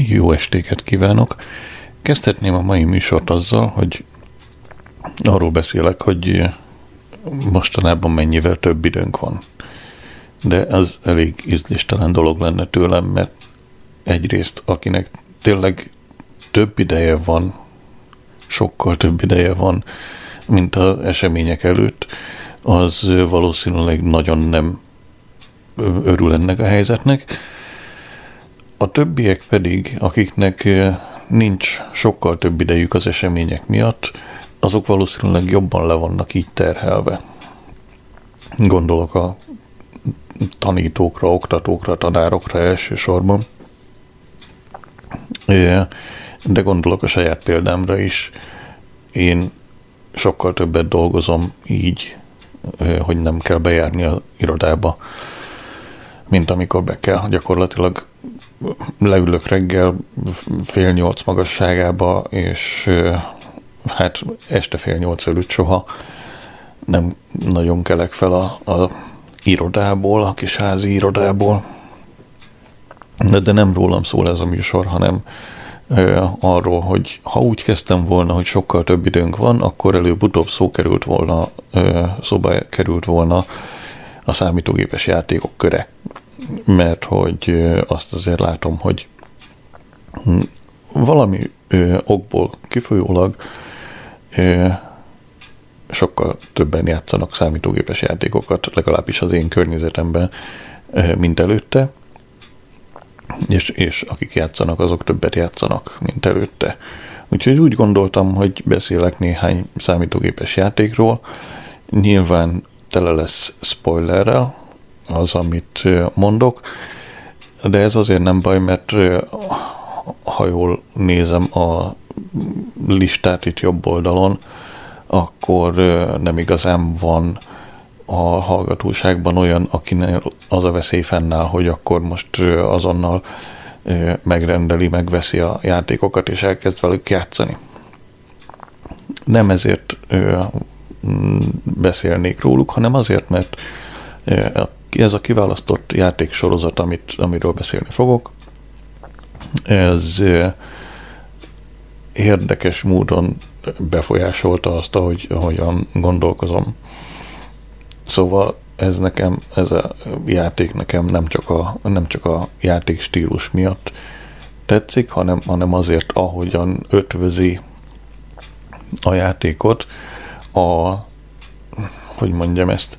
Jó estéket kívánok! Kezdhetném a mai műsort azzal, hogy arról beszélek, hogy mostanában mennyivel több időnk van. De az elég ízléstelen dolog lenne tőlem, mert egyrészt akinek tényleg több ideje van, sokkal több ideje van, mint az események előtt, az valószínűleg nagyon nem örül ennek a helyzetnek. A többiek pedig, akiknek nincs sokkal több idejük az események miatt, azok valószínűleg jobban le vannak így terhelve. Gondolok a tanítókra, oktatókra, tanárokra elsősorban. De gondolok a saját példámra is. Én sokkal többet dolgozom így, hogy nem kell bejárni az irodába, mint amikor be kell. Gyakorlatilag leülök reggel fél nyolc magasságába, és hát este fél nyolc előtt soha nem nagyon kelek fel a, a irodából, a kis házi irodából. De, de nem rólam szól ez a műsor, hanem ö, arról, hogy ha úgy kezdtem volna, hogy sokkal több időnk van, akkor előbb-utóbb szó került volna, ö, szóba került volna a számítógépes játékok köre mert hogy azt azért látom, hogy hm, valami okból kifolyólag sokkal többen játszanak számítógépes játékokat, legalábbis az én környezetemben, mint előtte, és, és akik játszanak, azok többet játszanak, mint előtte. Úgyhogy úgy gondoltam, hogy beszélek néhány számítógépes játékról. Nyilván tele lesz spoilerrel, az, amit mondok, de ez azért nem baj, mert ha jól nézem a listát itt jobb oldalon, akkor nem igazán van a hallgatóságban olyan, akinek az a veszély fennáll, hogy akkor most azonnal megrendeli, megveszi a játékokat, és elkezd velük játszani. Nem ezért beszélnék róluk, hanem azért, mert ez a kiválasztott játéksorozat, amit, amiről beszélni fogok, ez érdekes módon befolyásolta azt, ahogy, ahogyan gondolkozom. Szóval ez nekem, ez a játék nekem nem csak a, nem csak a játék stílus miatt tetszik, hanem, hanem azért, ahogyan ötvözi a játékot a, hogy mondjam ezt,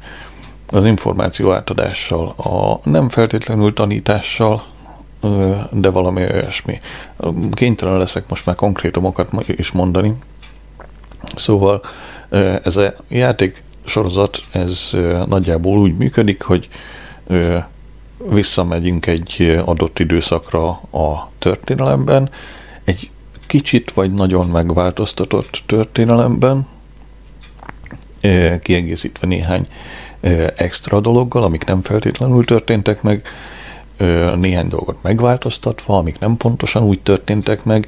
az információ átadással, a nem feltétlenül tanítással, de valami olyasmi. Kénytelen leszek most már konkrétumokat is mondani. Szóval ez a játék sorozat, ez nagyjából úgy működik, hogy visszamegyünk egy adott időszakra a történelemben, egy kicsit vagy nagyon megváltoztatott történelemben, kiegészítve néhány extra dologgal, amik nem feltétlenül történtek meg, néhány dolgot megváltoztatva, amik nem pontosan úgy történtek meg,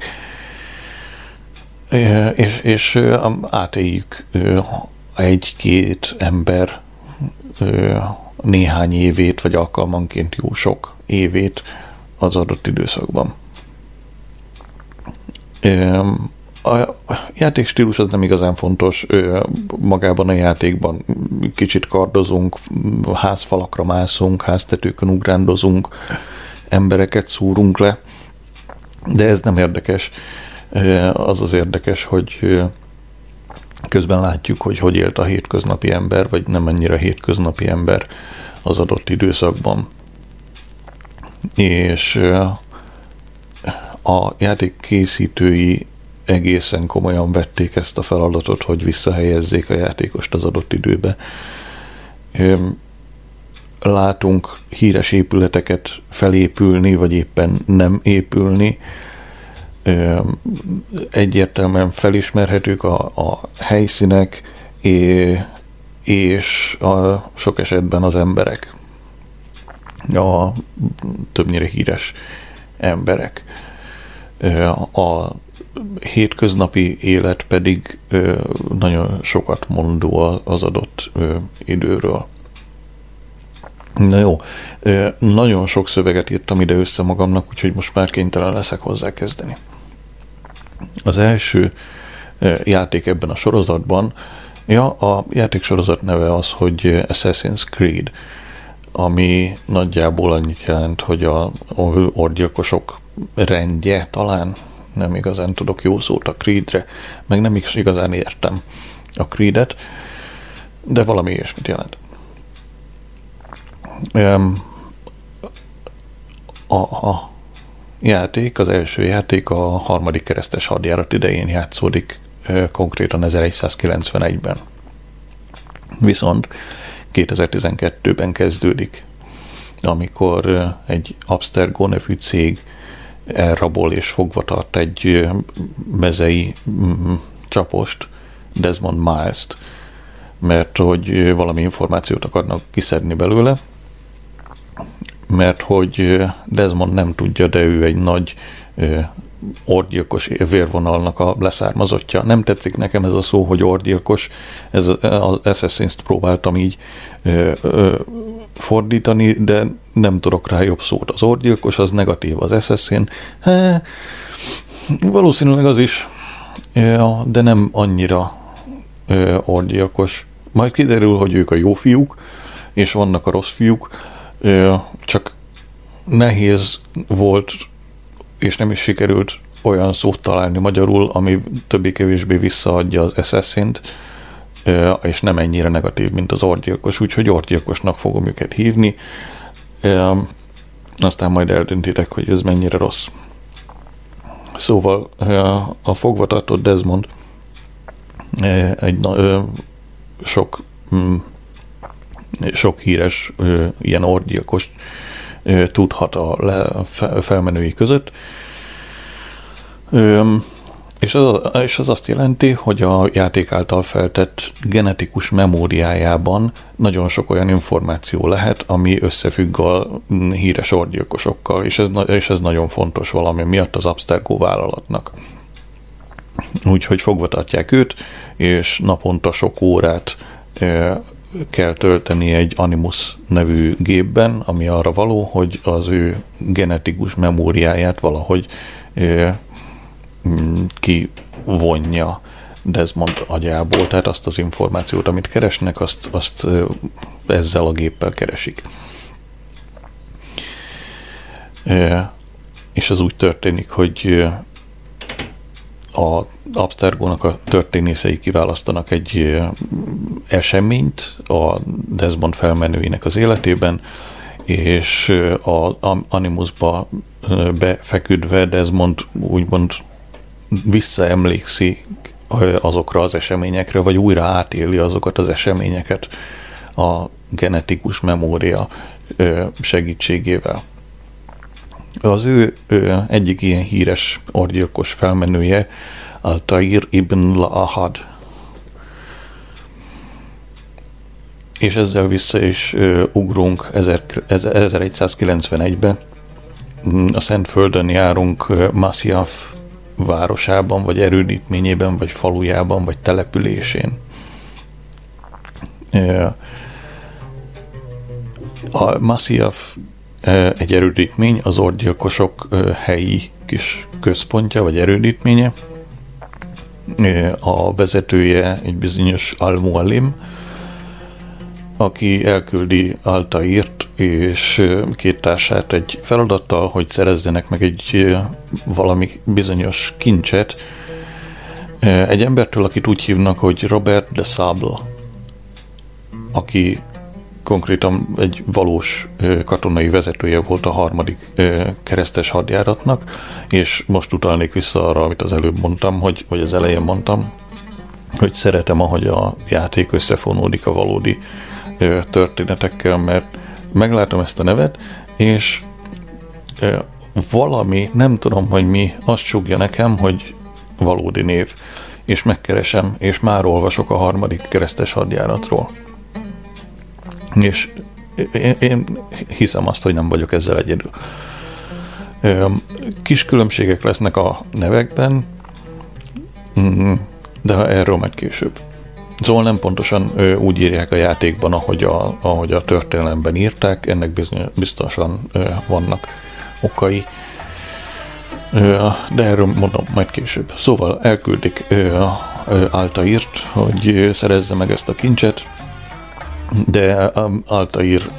és, és átéljük egy-két ember néhány évét, vagy alkalmanként jó sok évét az adott időszakban a játékstílus az nem igazán fontos magában a játékban. Kicsit kardozunk, házfalakra mászunk, háztetőkön ugrándozunk, embereket szúrunk le, de ez nem érdekes. Az az érdekes, hogy közben látjuk, hogy hogy élt a hétköznapi ember, vagy nem ennyire hétköznapi ember az adott időszakban. És a játék készítői egészen komolyan vették ezt a feladatot, hogy visszahelyezzék a játékost az adott időbe. Látunk híres épületeket felépülni, vagy éppen nem épülni. Egyértelműen felismerhetők a, a helyszínek, és a, sok esetben az emberek. A többnyire híres emberek. A hétköznapi élet pedig nagyon sokat mondó az adott időről. Na jó, nagyon sok szöveget írtam ide össze magamnak, úgyhogy most már kénytelen leszek hozzá kezdeni. Az első játék ebben a sorozatban, ja, a játéksorozat neve az, hogy Assassin's Creed, ami nagyjából annyit jelent, hogy a orgyilkosok rendje talán, nem igazán tudok jó szót a Creedre, meg nem is igazán értem a Creedet, de valami ilyesmit jelent. A, a játék, az első játék a harmadik keresztes hadjárat idején játszódik, konkrétan 1191-ben. Viszont 2012-ben kezdődik, amikor egy Abstergo nevű cég elrabol és fogva tart egy mezei csapost, Desmond Miles-t, mert hogy valami információt akarnak kiszedni belőle, mert hogy Desmond nem tudja, de ő egy nagy orgyilkos vérvonalnak a leszármazottja. Nem tetszik nekem ez a szó, hogy orgyilkos, ez az Assassin's-t próbáltam így ö, ö, fordítani, de nem tudok rá jobb szót. Az orgyilkos az negatív, az Assassin, há, valószínűleg az is, de nem annyira ö, orgyilkos. Majd kiderül, hogy ők a jó fiúk, és vannak a rossz fiúk, csak nehéz volt, és nem is sikerült olyan szót találni magyarul, ami többé-kevésbé visszaadja az assassin és nem ennyire negatív, mint az orgyilkos, úgyhogy orgyilkosnak fogom őket hívni. Aztán majd eldöntitek, hogy ez mennyire rossz. Szóval a fogvatartott Desmond egy sok mm, sok híres ilyen orgyilkos tudhat a felmenői között. És az, és az azt jelenti, hogy a játék által feltett genetikus memóriájában nagyon sok olyan információ lehet, ami összefügg a híres orgyilkosokkal, és ez, és ez nagyon fontos valami miatt az Abstergo vállalatnak. Úgyhogy fogva tartják őt, és naponta sok órát kell tölteni egy Animus nevű gépben, ami arra való, hogy az ő genetikus memóriáját valahogy mm, kivonja Desmond agyából, tehát azt az információt, amit keresnek, azt, azt ezzel a géppel keresik. És ez úgy történik, hogy a Abstergónak a történészei kiválasztanak egy eseményt a Desmond felmenőinek az életében, és a Animusba befeküdve Desmond úgymond visszaemlékszik azokra az eseményekre, vagy újra átéli azokat az eseményeket a genetikus memória segítségével. Az ő, ő egyik ilyen híres orgyilkos felmenője Altair ibn Lahad. És ezzel vissza is ö, ugrunk 1191-be. A Szentföldön járunk Masyaf városában, vagy erődítményében, vagy falujában, vagy településén. A Masyaf egy erődítmény, az orgyilkosok helyi kis központja, vagy erődítménye. A vezetője egy bizonyos Al-Mualim, aki elküldi Altairt és két társát egy feladattal, hogy szerezzenek meg egy valami bizonyos kincset egy embertől, akit úgy hívnak, hogy Robert de Sable, aki konkrétan egy valós katonai vezetője volt a harmadik keresztes hadjáratnak, és most utalnék vissza arra, amit az előbb mondtam, hogy, vagy az elején mondtam, hogy szeretem, ahogy a játék összefonódik a valódi történetekkel, mert meglátom ezt a nevet, és valami, nem tudom, hogy mi, azt sugja nekem, hogy valódi név, és megkeresem, és már olvasok a harmadik keresztes hadjáratról. És én, én hiszem azt, hogy nem vagyok ezzel egyedül. Kis különbségek lesznek a nevekben, mm, de erről majd később. Szóval nem pontosan úgy írják a játékban, ahogy a, ahogy a történelemben írták, ennek bizony, biztosan vannak okai. De erről mondom majd később. Szóval elküldik Altaírt, hogy szerezze meg ezt a kincset, de Altair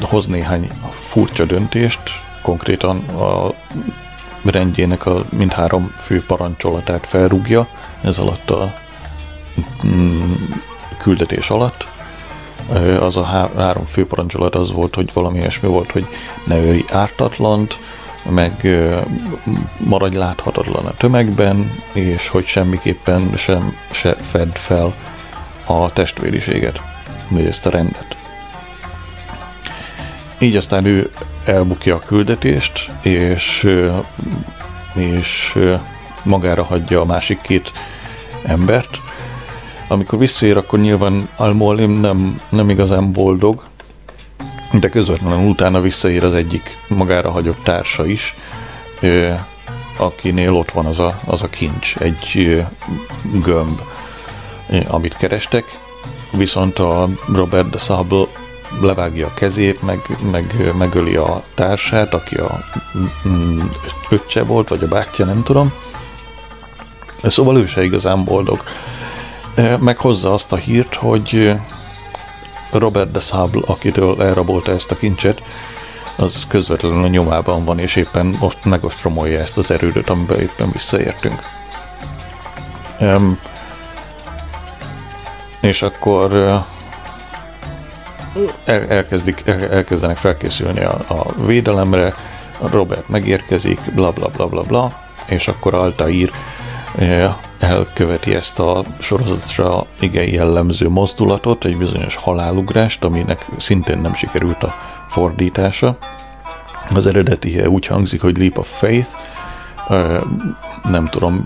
hoz néhány furcsa döntést, konkrétan a rendjének a mindhárom fő parancsolatát felrúgja, ez alatt a mm, küldetés alatt. Az a há- három fő parancsolat az volt, hogy valami ilyesmi volt, hogy ne őri ártatlant, meg maradj láthatatlan a tömegben, és hogy semmiképpen sem se fedd fel a testvériséget, vagy ezt a rendet. Így aztán ő elbukja a küldetést, és, és magára hagyja a másik két embert. Amikor visszaér, akkor nyilván Almolim nem, nem igazán boldog, de közvetlenül utána visszaér az egyik magára hagyott társa is, akinél ott van az a, az a kincs, egy gömb, amit kerestek, viszont a Robert de Sable levágja a kezét, meg, meg megöli a társát, aki a mm, öccse volt, vagy a bátyja, nem tudom. Szóval ő se igazán boldog. Meghozza azt a hírt, hogy Robert de Sable, akitől elrabolta ezt a kincset, az közvetlenül a nyomában van, és éppen most megostromolja ezt az erődöt, amiben éppen visszaértünk. Um, és akkor el, elkezdik, el, elkezdenek felkészülni a, a védelemre, Robert megérkezik, bla bla bla bla bla, és akkor Altair elköveti ezt a sorozatra igen jellemző mozdulatot, egy bizonyos halálugrást, aminek szintén nem sikerült a fordítása. Az eredeti úgy hangzik, hogy Leap of Faith, nem tudom,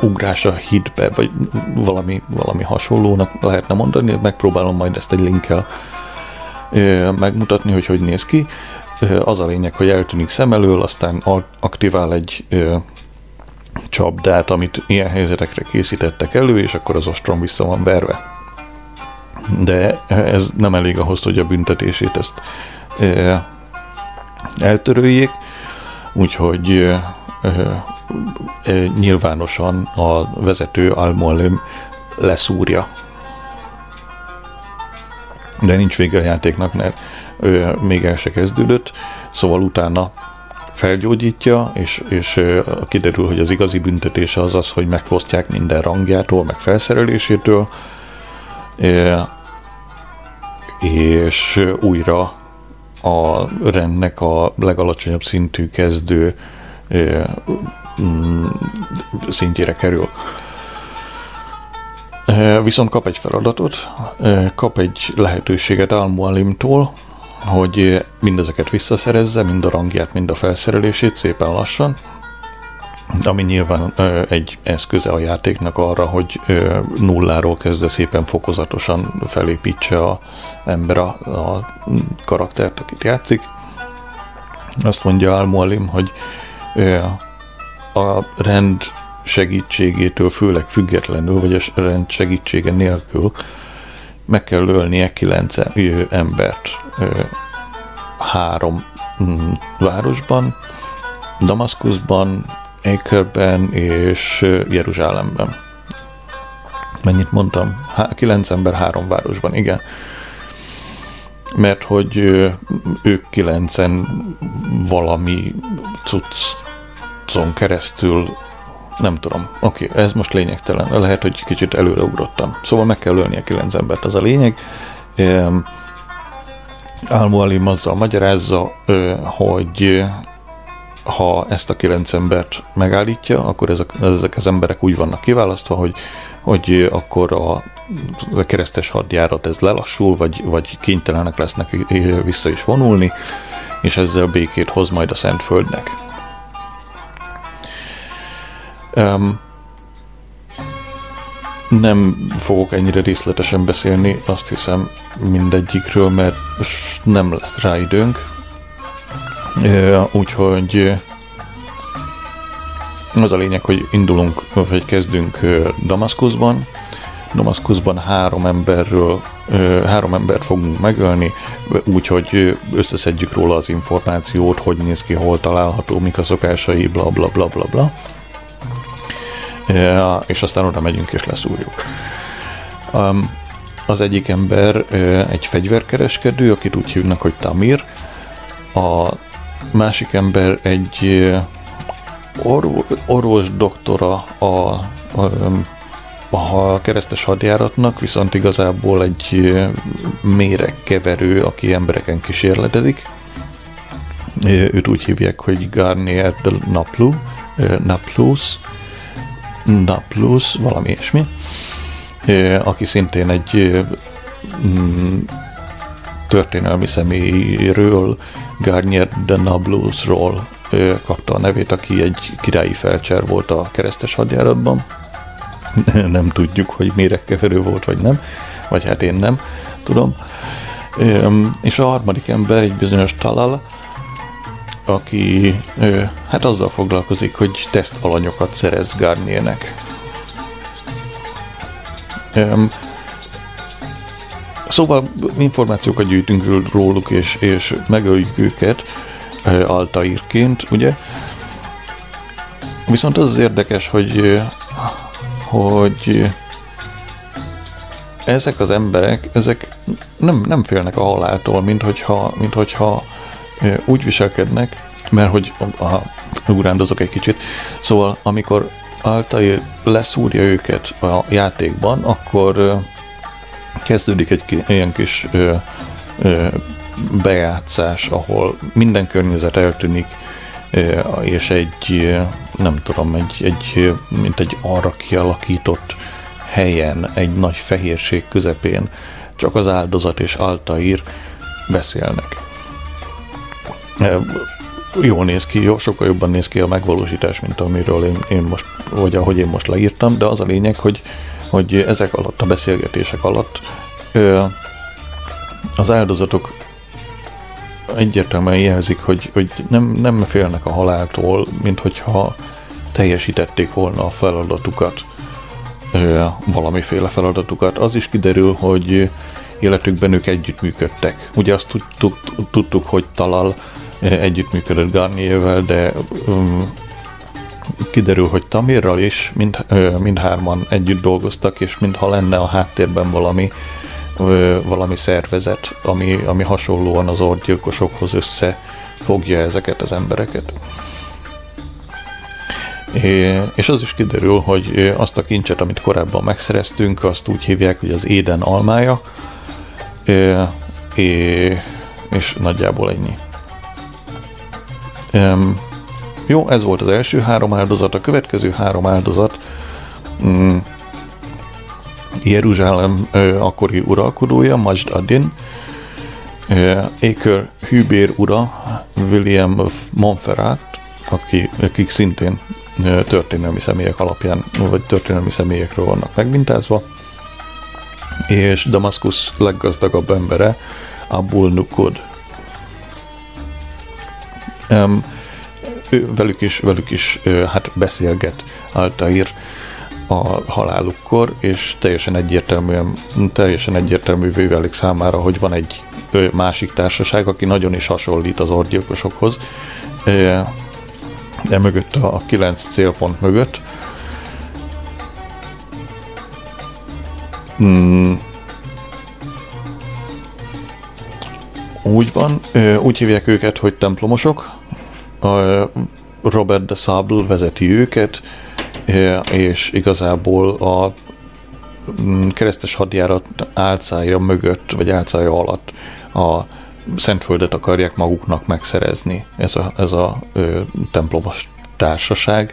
ugrás a hitbe, vagy valami, valami hasonlónak lehetne mondani, megpróbálom majd ezt egy linkkel megmutatni, hogy hogy néz ki. Az a lényeg, hogy eltűnik szem elől, aztán aktivál egy csapdát, amit ilyen helyzetekre készítettek elő, és akkor az ostrom vissza van verve. De ez nem elég ahhoz, hogy a büntetését ezt eltöröljék, úgyhogy nyilvánosan a vezető Almolim leszúrja. De nincs vége a játéknak, mert ő még el se kezdődött, szóval utána felgyógyítja, és, és kiderül, hogy az igazi büntetése az az, hogy megfosztják minden rangjától, meg felszerelésétől, és újra a rendnek a legalacsonyabb szintű kezdő szintjére kerül. Viszont kap egy feladatot, kap egy lehetőséget Al-Mualimtól, hogy mindezeket visszaszerezze, mind a rangját, mind a felszerelését szépen lassan, ami nyilván egy eszköze a játéknak arra, hogy nulláról kezdve szépen fokozatosan felépítse a ember a, a karaktert, akit játszik. Azt mondja Al-Mualim, hogy a rend segítségétől, főleg függetlenül, vagy a rend segítsége nélkül meg kell ölnie kilenc embert három mm, városban, Damaszkuszban, Ékerben és Jeruzsálemben. Mennyit mondtam? Há, kilenc ember három városban, igen. Mert hogy ők kilencen valami cucc harcon keresztül nem tudom. Oké, okay, ez most lényegtelen. Lehet, hogy kicsit előreugrottam. Szóval meg kell ölni a kilenc embert, az a lényeg. Almualim azzal magyarázza, hogy ha ezt a kilenc embert megállítja, akkor ezek, ezek az emberek úgy vannak kiválasztva, hogy, hogy akkor a, keresztes hadjárat ez lelassul, vagy, vagy kénytelenek lesznek vissza is vonulni, és ezzel békét hoz majd a Szentföldnek. Um, nem fogok ennyire részletesen beszélni, azt hiszem mindegyikről, mert nem lesz rá időnk. Úgyhogy az a lényeg, hogy indulunk, vagy kezdünk Damaszkuszban. Damaszkuszban három emberről, három embert fogunk megölni, úgyhogy összeszedjük róla az információt, hogy néz ki, hol található, mik a szokásai, bla bla bla bla bla. És aztán oda megyünk és leszúrjuk. Az egyik ember egy fegyverkereskedő, akit úgy hívnak, hogy Tamir. A másik ember egy orvos, doktora a, a, a keresztes hadjáratnak, viszont igazából egy méregkeverő, aki embereken kísérletezik. Őt úgy hívják, hogy Garnier de Naplu, Naplus, Naplus, valami ilyesmi, aki szintén egy mm, történelmi személyről, Garnier de Nablusról kapta a nevét, aki egy királyi felcser volt a keresztes hadjáratban. nem tudjuk, hogy méregkeverő volt, vagy nem, vagy hát én nem tudom. És a harmadik ember egy bizonyos Talal, aki hát azzal foglalkozik, hogy teszt alanyokat szerez Garniernek. Szóval információkat gyűjtünk róluk, és, és megöljük őket, Altaírként, ugye? Viszont az az érdekes, hogy, hogy ezek az emberek, ezek nem, nem félnek a haláltól, mint hogyha, mint hogyha úgy viselkednek, mert hogy a, a, urándozok egy kicsit, szóval amikor Altair leszúrja őket a játékban, akkor kezdődik egy ilyen kis bejátszás, ahol minden környezet eltűnik, és egy, nem tudom, egy, egy, mint egy arra kialakított helyen, egy nagy fehérség közepén csak az áldozat és Altair beszélnek. Jól néz ki, jó, sokkal jobban néz ki a megvalósítás, mint amiről én, én most, vagy ahogy én most leírtam, de az a lényeg, hogy, hogy ezek alatt, a beszélgetések alatt az áldozatok egyértelműen jelzik, hogy, hogy nem, nem félnek a haláltól, mint hogyha teljesítették volna a feladatukat, valamiféle feladatukat. Az is kiderül, hogy életükben ők együttműködtek. Ugye azt tudtuk, hogy Talal együttműködött Garniervel, de kiderül, hogy Tamirral is mind, mindhárman együtt dolgoztak, és mintha lenne a háttérben valami valami szervezet, ami, ami hasonlóan az orgyilkosokhoz összefogja ezeket az embereket. És az is kiderül, hogy azt a kincset, amit korábban megszereztünk, azt úgy hívják, hogy az éden almája, és nagyjából ennyi. É, jó, ez volt az első három áldozat, a következő három áldozat mm, Jeruzsálem akkori uralkodója, Majd Adin, Éker Hűbér ura, William Monferrat, aki, akik szintén történelmi személyek alapján, vagy történelmi személyekről vannak megmintázva, és Damaszkusz leggazdagabb embere, Abul Nukud. Um, ő, velük is, velük is hát beszélget Altair a halálukkor, és teljesen egyértelműen, teljesen egyértelművé válik számára, hogy van egy másik társaság, aki nagyon is hasonlít az orgyilkosokhoz. De mögött a kilenc célpont mögött. Hmm. Úgy van, úgy hívják őket, hogy templomosok. Robert de Sable vezeti őket, és igazából a mm, keresztes hadjárat álcája mögött, vagy álcája alatt a Szentföldet akarják maguknak megszerezni, ez a, ez a ö, templomos társaság,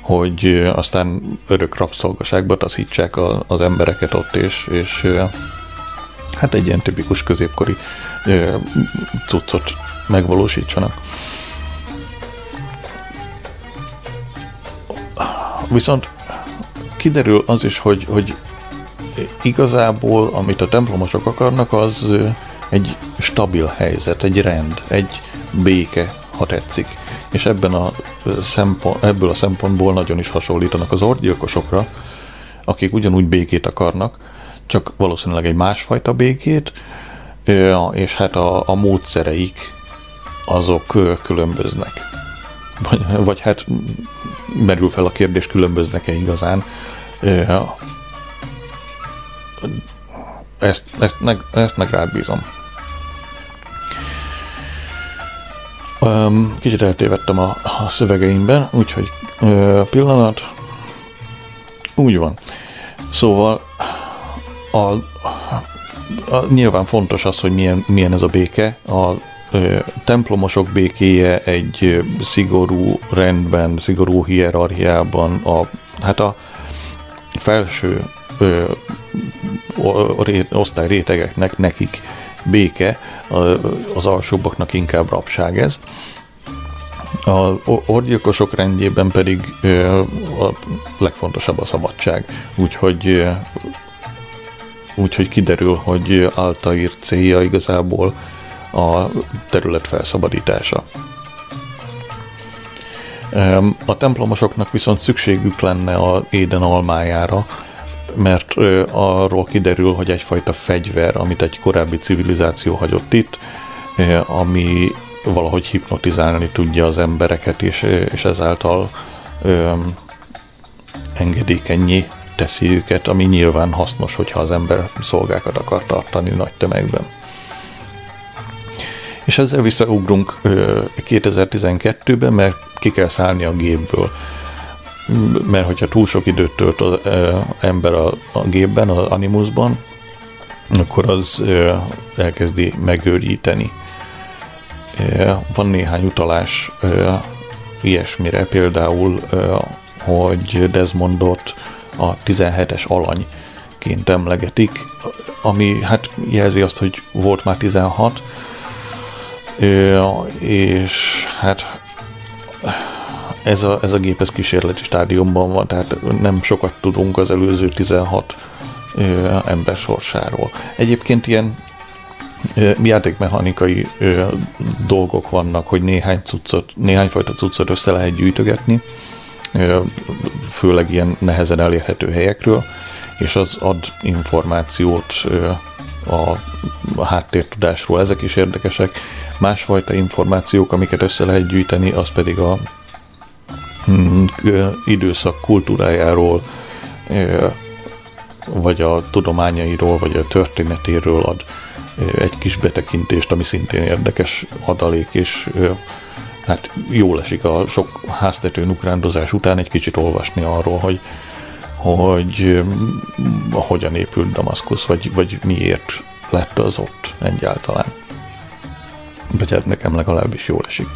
hogy aztán örök rabszolgaságba taszítsák a, az embereket ott, és, és ö, hát egy ilyen tipikus középkori ö, cuccot megvalósítsanak. Viszont kiderül az is, hogy, hogy igazából, amit a templomosok akarnak, az egy stabil helyzet, egy rend, egy béke, ha tetszik. és ebben a szempont, ebből a szempontból nagyon is hasonlítanak az orgyilkosokra, akik ugyanúgy békét akarnak, csak valószínűleg egy másfajta békét, és hát a, a módszereik azok különböznek. Vagy, vagy hát merül fel a kérdés, különböznek-e igazán. Ezt, ezt, meg, ezt meg rád bízom. Kicsit eltévedtem a, a szövegeimben, úgyhogy pillanat. Úgy van. Szóval a, a, nyilván fontos az, hogy milyen, milyen ez a béke. A templomosok békéje egy szigorú rendben, szigorú hierarchiában, a, hát a felső ö, osztály rétegeknek, nekik béke, az alsóbbaknak inkább rabság ez. A orgyilkosok rendjében pedig a legfontosabb a szabadság, úgyhogy úgyhogy kiderül, hogy Altair célja igazából a terület felszabadítása. A templomosoknak viszont szükségük lenne a éden almájára, mert arról kiderül, hogy egyfajta fegyver, amit egy korábbi civilizáció hagyott itt, ami valahogy hipnotizálni tudja az embereket, és, és ezáltal öm, engedékenyé teszi őket, ami nyilván hasznos, hogyha az ember szolgákat akar tartani nagy tömegben. És ezzel visszaugrunk 2012-ben, mert ki kell szállni a gépből. Mert hogyha túl sok időt tölt az ember a, a gépben, az animusban, akkor az elkezdi megőríteni. Van néhány utalás ilyesmire, például, hogy Desmondot a 17-es alanyként emlegetik, ami hát jelzi azt, hogy volt már 16, és hát ez a, ez a gép ez kísérleti stádiumban van, tehát nem sokat tudunk az előző 16 ember sorsáról. Egyébként ilyen játékmechanikai dolgok vannak, hogy néhány cuccot, néhány fajta cuccot össze lehet gyűjtögetni, főleg ilyen nehezen elérhető helyekről, és az ad információt a háttértudásról. Ezek is érdekesek. Másfajta információk, amiket össze lehet gyűjteni, az pedig a mm, időszak kultúrájáról, vagy a tudományairól, vagy a történetéről ad egy kis betekintést, ami szintén érdekes adalék, és hát jól esik a sok háztető ukrándozás után egy kicsit olvasni arról, hogy, hogy hogyan épült Damaszkusz, vagy, vagy miért lett az ott egyáltalán. Vagy hát nekem legalábbis jól esik.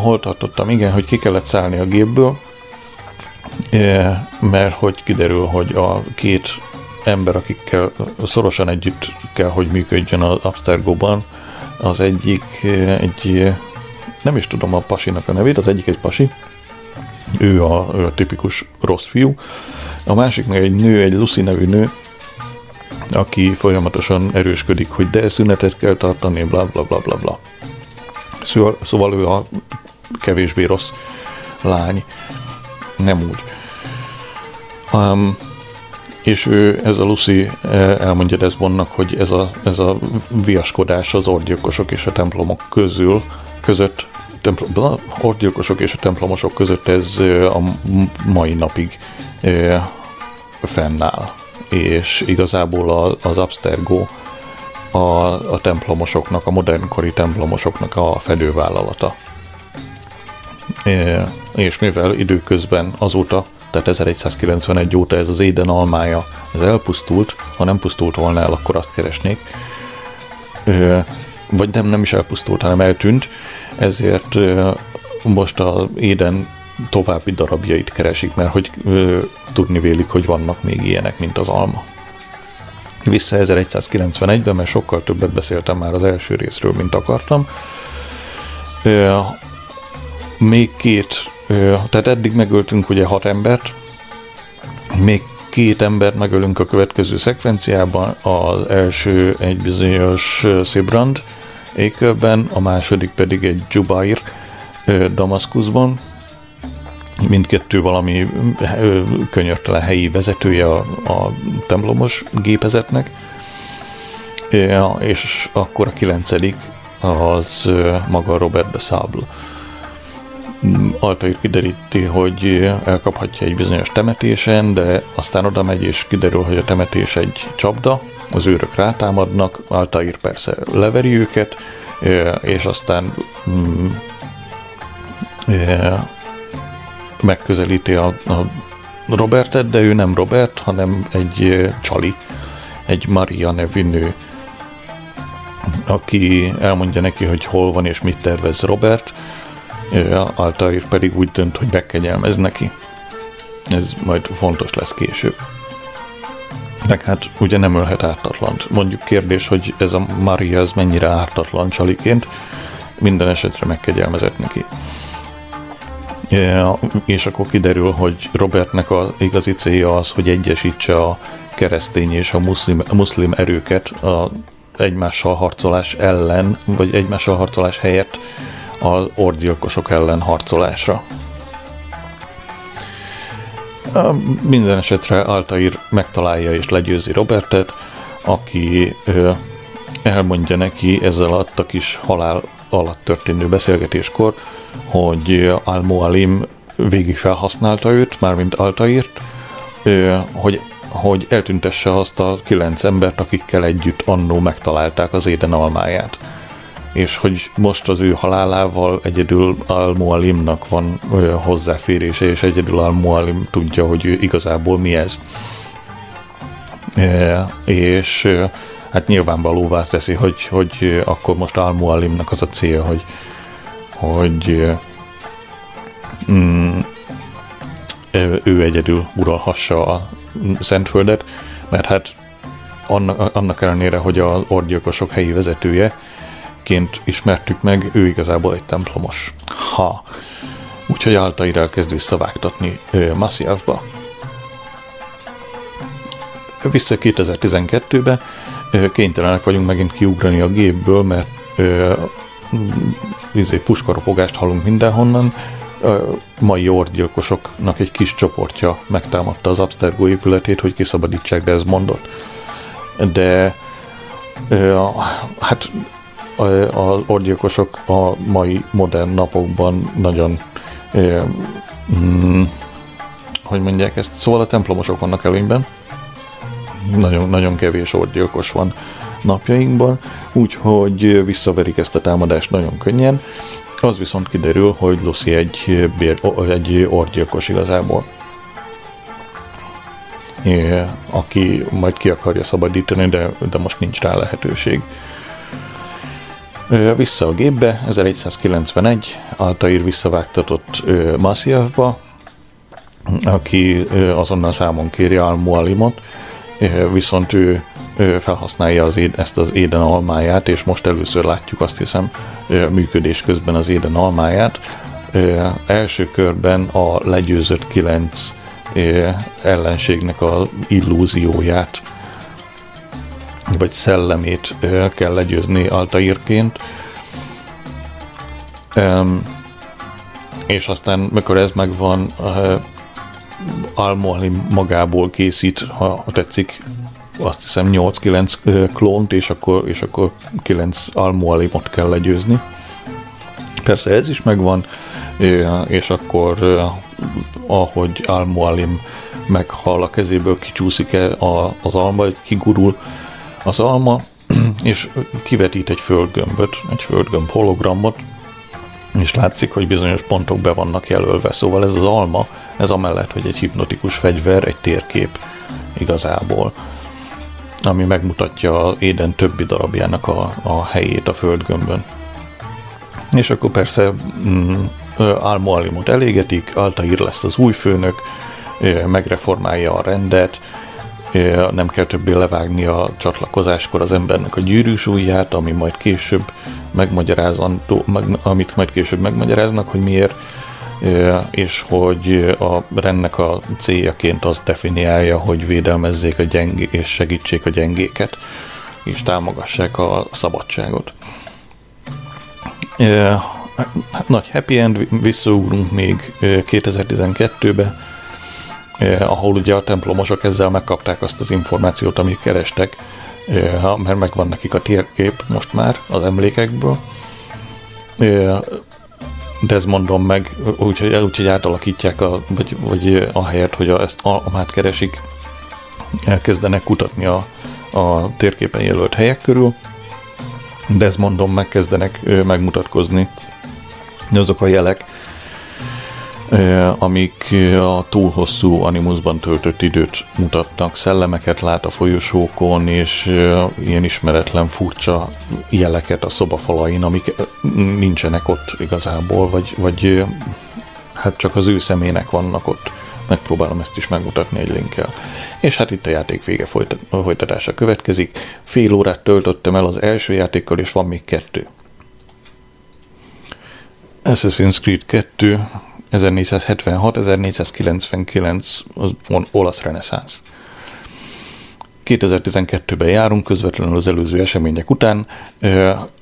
Hol tartottam? Igen, hogy ki kellett szállni a gépből, mert hogy kiderül, hogy a két ember, akikkel szorosan együtt kell, hogy működjön az Abstergo-ban, az egyik egy, nem is tudom a pasinak a nevét, az egyik egy pasi, ő a, ő a tipikus rossz fiú, a másik meg egy nő, egy Lucy nevű nő, aki folyamatosan erősködik, hogy de szünetet kell tartani, bla bla bla bla bla. Szóval, szóval ő a kevésbé rossz lány. Nem úgy. Um, és ő, ez a Lucy elmondja Desmondnak, hogy ez a, ez a viaskodás az orgyilkosok és a templomok közül, között, templom, orgyilkosok és a templomosok között ez a mai napig fennáll. És igazából az Abstergo a, a templomosoknak, a modernkori templomosoknak a fedővállalata. És mivel időközben azóta tehát 1191 óta ez az éden almája, ez elpusztult, ha nem pusztult volna el, akkor azt keresnék. Ö, vagy nem, nem is elpusztult, hanem eltűnt, ezért ö, most az éden további darabjait keresik, mert hogy ö, tudni vélik, hogy vannak még ilyenek, mint az alma. Vissza 1191-ben, mert sokkal többet beszéltem már az első részről, mint akartam. Ö, még két tehát eddig megöltünk ugye hat embert, még két embert megölünk a következő szekvenciában, az első egy bizonyos Sibrand ékölben, a második pedig egy Jubair Damaszkuszban. Mindkettő valami könyörtelen helyi vezetője a, a templomos gépezetnek. És akkor a kilencedik az maga Robert de Sable. Altair kideríti, hogy elkaphatja egy bizonyos temetésen, de aztán oda megy, és kiderül, hogy a temetés egy csapda, az őrök rátámadnak, Altair persze leveri őket, és aztán mm, megközelíti a, a Robertet, de ő nem Robert, hanem egy csali, egy Maria nevű nő, aki elmondja neki, hogy hol van és mit tervez Robert, Altair pedig úgy dönt, hogy bekegyelmez neki. Ez majd fontos lesz később. Meg hát ugye nem ölhet ártatlant. Mondjuk kérdés, hogy ez a Maria ez mennyire ártatlan csaliként, minden esetre megkegyelmezett neki. És akkor kiderül, hogy Robertnek az igazi célja az, hogy egyesítse a keresztény és a muszlim, a muszlim erőket a egymással harcolás ellen, vagy egymással harcolás helyett az orgyilkosok ellen harcolásra. Minden esetre Altair megtalálja és legyőzi Robertet, aki elmondja neki ezzel a kis halál alatt történő beszélgetéskor, hogy Al-Mualim végig felhasználta őt, mármint Altairt, hogy, hogy eltüntesse azt a kilenc embert, akikkel együtt annó megtalálták az éden almáját és hogy most az ő halálával egyedül Al-Mualimnak van hozzáférése, és egyedül Al-Mualim tudja, hogy ő igazából mi ez. És hát nyilvánvalóvá teszi, hogy, hogy akkor most Al-Mualimnak az a cél, hogy, hogy mm, ő egyedül uralhassa a Szentföldet, mert hát annak, annak ellenére, hogy az orgyilkosok helyi vezetője, ként ismertük meg, ő igazából egy templomos. Ha. Úgyhogy Altair elkezd visszavágtatni Massiavba. Vissza 2012-be kénytelenek vagyunk megint kiugrani a gépből, mert izé, puskaropogást hallunk mindenhonnan. Mai orgyilkosoknak egy kis csoportja megtámadta az Abstergo épületét, hogy kiszabadítsák, de ez mondott. De hát az orgyilkosok a mai modern napokban nagyon mm, hogy mondják ezt, szóval a templomosok vannak előnyben, nagyon, nagyon kevés orgyilkos van napjainkban, úgyhogy visszaverik ezt a támadást nagyon könnyen. Az viszont kiderül, hogy Lucy egy, bér, egy orgyilkos igazából. Aki majd ki akarja szabadítani, de, de most nincs rá lehetőség. Vissza a gépbe, 1191, Altair visszavágtatott Massiavba, aki azonnal számon kéri Al-Mualimot, viszont ő felhasználja az ezt az éden almáját, és most először látjuk azt hiszem működés közben az éden almáját. Első körben a legyőzött kilenc ellenségnek az illúzióját vagy szellemét kell legyőzni Altairként. És aztán, mikor ez megvan, Almohalim magából készít, ha tetszik, azt hiszem 8-9 klónt, és akkor, és akkor 9 Almohalimot kell legyőzni. Persze ez is megvan, és akkor ahogy Almohalim meghal a kezéből, kicsúszik -e az alma, kigurul, az alma, és kivetít egy földgömböt, egy földgömb hologramot, és látszik, hogy bizonyos pontok be vannak jelölve. Szóval ez az alma, ez amellett, hogy egy hipnotikus fegyver, egy térkép igazából, ami megmutatja éden többi darabjának a, a helyét a földgömbön. És akkor persze mm, Al-Mualimot elégetik, Altair lesz az új főnök, megreformálja a rendet, nem kell többé levágni a csatlakozáskor az embernek a gyűrűs ujját, ami majd később megmagyarázandó, meg, amit majd később megmagyaráznak, hogy miért, és hogy a rendnek a céljaként az definiálja, hogy védelmezzék a gyengé és segítsék a gyengéket, és támogassák a szabadságot. hát nagy happy end, visszaugrunk még 2012-be, ahol ugye a templomosok ezzel megkapták azt az információt, amit kerestek, mert megvan nekik a térkép most már az emlékekből. Mondom meg, úgyhogy úgy, átalakítják, a, vagy, vagy ahelyett, hogy a, ezt amát keresik, elkezdenek kutatni a, a térképen jelölt helyek körül. mondom, megkezdenek megmutatkozni azok a jelek, amik a túl hosszú animusban töltött időt mutatnak, szellemeket lát a folyosókon, és ilyen ismeretlen furcsa jeleket a szobafalain, amik nincsenek ott igazából, vagy, vagy hát csak az ő szemének vannak ott. Megpróbálom ezt is megmutatni egy linkkel. És hát itt a játék vége folytatása következik. Fél órát töltöttem el az első játékkal, és van még kettő. Assassin's Creed 2 1476-1499 az olasz reneszánsz. 2012-ben járunk, közvetlenül az előző események után.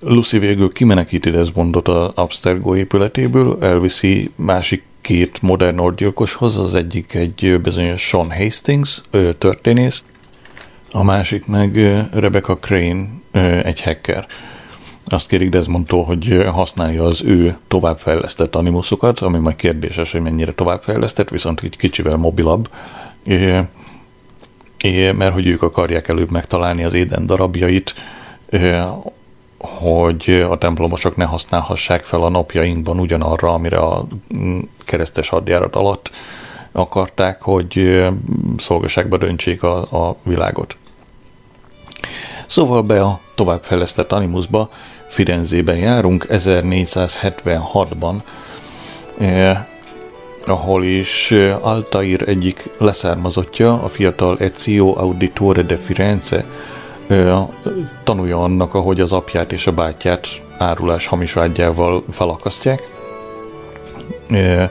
Lucy végül kimenekíti Desmondot a Abstergo épületéből, elviszi másik két modern orgyilkoshoz, az egyik egy bizonyos Sean Hastings, történész, a másik meg Rebecca Crane, egy hacker azt kérik Desmondtól, hogy használja az ő továbbfejlesztett animuszokat, ami majd kérdéses, hogy mennyire továbbfejlesztett, viszont egy kicsivel mobilabb, mert hogy ők akarják előbb megtalálni az éden darabjait, hogy a templomosok ne használhassák fel a napjainkban ugyanarra, amire a mm, keresztes hadjárat alatt akarták, hogy szolgaságba döntsék a, a világot. Szóval be a továbbfejlesztett Animusba Firenzében járunk, 1476-ban, eh, ahol is eh, Altair egyik leszármazottja, a fiatal Ezio Auditore de Firenze, eh, tanulja annak, ahogy az apját és a bátyját árulás hamis vágyával felakasztják. Eh,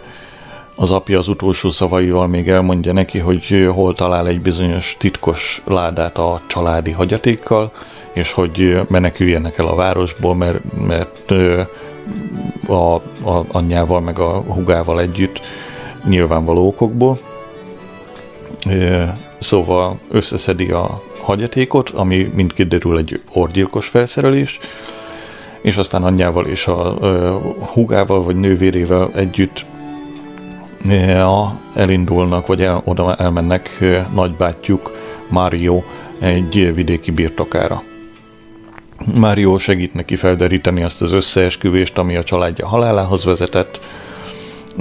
az apja az utolsó szavaival még elmondja neki, hogy hol talál egy bizonyos titkos ládát a családi hagyatékkal, és hogy meneküljenek el a városból, mert, mert a, a anyjával meg a hugával együtt nyilvánvaló okokból. Szóval összeszedi a hagyatékot, ami mind kiderül egy orgyilkos felszerelés, és aztán anyjával és a hugával vagy nővérével együtt elindulnak, vagy el, oda elmennek nagybátyjuk Mario egy vidéki birtokára. Mário segít neki felderíteni azt az összeesküvést, ami a családja halálához vezetett.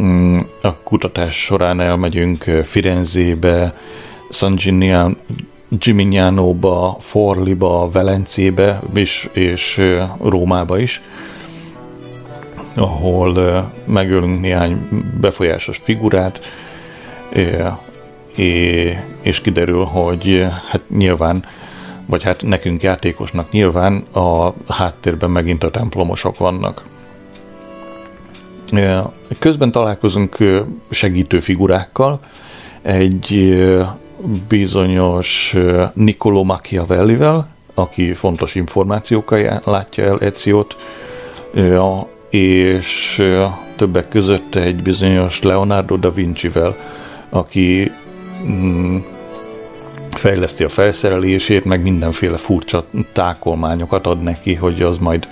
Mm, a kutatás során elmegyünk Firenzébe, San Gimignano-ba, Forliba, Velencébe és, és Rómába is, ahol megölünk néhány befolyásos figurát, és kiderül, hogy hát nyilván vagy hát nekünk játékosnak nyilván a háttérben megint a templomosok vannak. Közben találkozunk segítő figurákkal, egy bizonyos Niccolo Machiavellivel, aki fontos információkkal látja el Eziót, és többek között egy bizonyos Leonardo da Vinci-vel, aki mm, fejleszti a felszerelését, meg mindenféle furcsa tákolmányokat ad neki, hogy az majd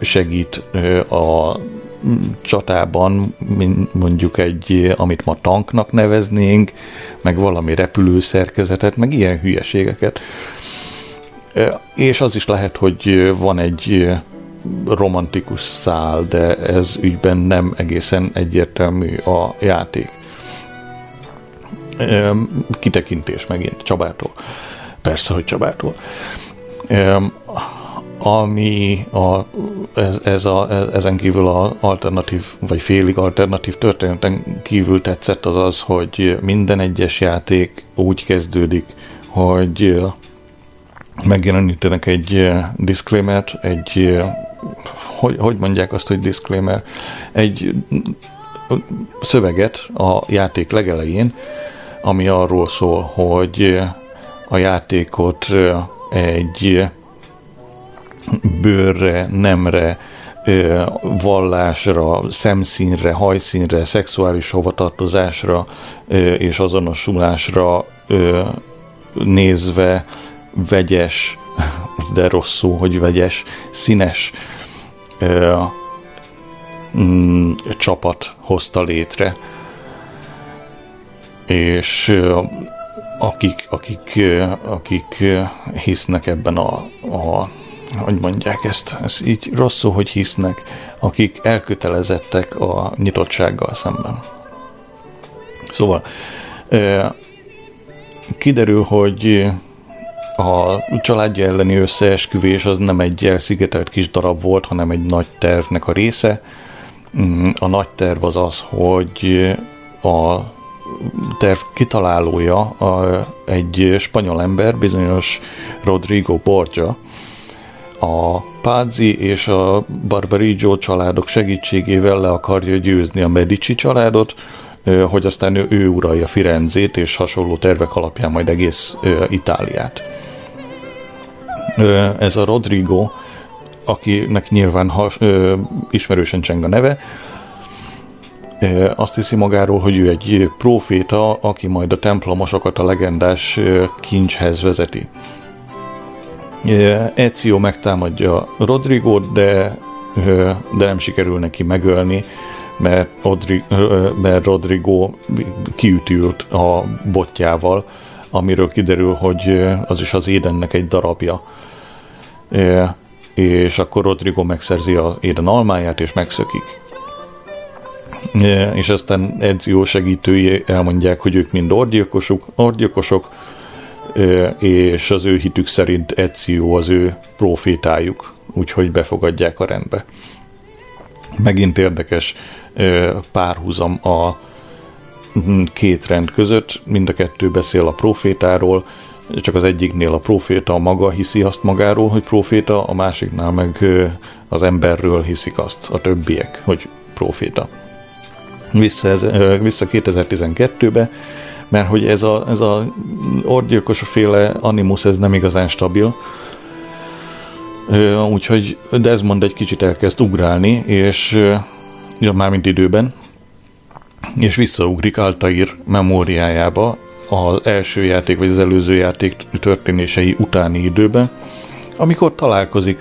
segít a csatában, mondjuk egy, amit ma tanknak neveznénk, meg valami repülőszerkezetet, meg ilyen hülyeségeket. És az is lehet, hogy van egy romantikus szál, de ez ügyben nem egészen egyértelmű a játék kitekintés megint Csabától. Persze, hogy Csabától. Ami a, ez, ez a, ezen kívül a alternatív, vagy félig alternatív történeten kívül tetszett az az, hogy minden egyes játék úgy kezdődik, hogy megjelenítenek egy disclaimer egy hogy, hogy mondják azt, hogy disclaimer, egy szöveget a játék legelején, ami arról szól, hogy a játékot egy bőrre, nemre, vallásra, szemszínre, hajszínre, szexuális hovatartozásra és azonosulásra nézve vegyes, de rosszul, hogy vegyes, színes mm, csapat hozta létre. És akik, akik, akik hisznek ebben a, a hogy mondják ezt, ez így rosszul, hogy hisznek, akik elkötelezettek a nyitottsággal szemben. Szóval kiderül, hogy a családja elleni összeesküvés az nem egy elszigetelt kis darab volt, hanem egy nagy tervnek a része. Mm, a nagy terv az az, hogy a terv kitalálója a, egy spanyol ember, bizonyos Rodrigo Borja, a Pázzi és a Barbarigo családok segítségével le akarja győzni a Medici családot, hogy aztán ő, ő uralja Firenzét, és hasonló tervek alapján majd egész Itáliát. Ez a Rodrigo, akinek nyilván has, ismerősen cseng a neve, azt hiszi magáról, hogy ő egy proféta, aki majd a templomosokat a legendás kincshez vezeti. Ezio megtámadja Rodrigo, de, de nem sikerül neki megölni, mert, Odri, mert Rodrigo kiütült a botjával, amiről kiderül, hogy az is az édennek egy darabja. És akkor Rodrigo megszerzi a éden almáját, és megszökik. És aztán Ezio segítői elmondják, hogy ők mind orgyilkosok, orgyilkosok és az ő hitük szerint Ezio az ő profétájuk, úgyhogy befogadják a rendbe. Megint érdekes párhuzam a két rend között, mind a kettő beszél a profétáról, csak az egyiknél a proféta maga hiszi azt magáról, hogy proféta, a másiknál meg az emberről hiszik azt a többiek, hogy proféta. Vissza, ez, vissza 2012-be, mert hogy ez a, ez a orgyilkos féle animus, ez nem igazán stabil, úgyhogy Desmond egy kicsit elkezd ugrálni, és ja, mármint időben, és visszaugrik Altair memóriájába az első játék, vagy az előző játék történései utáni időben, amikor találkozik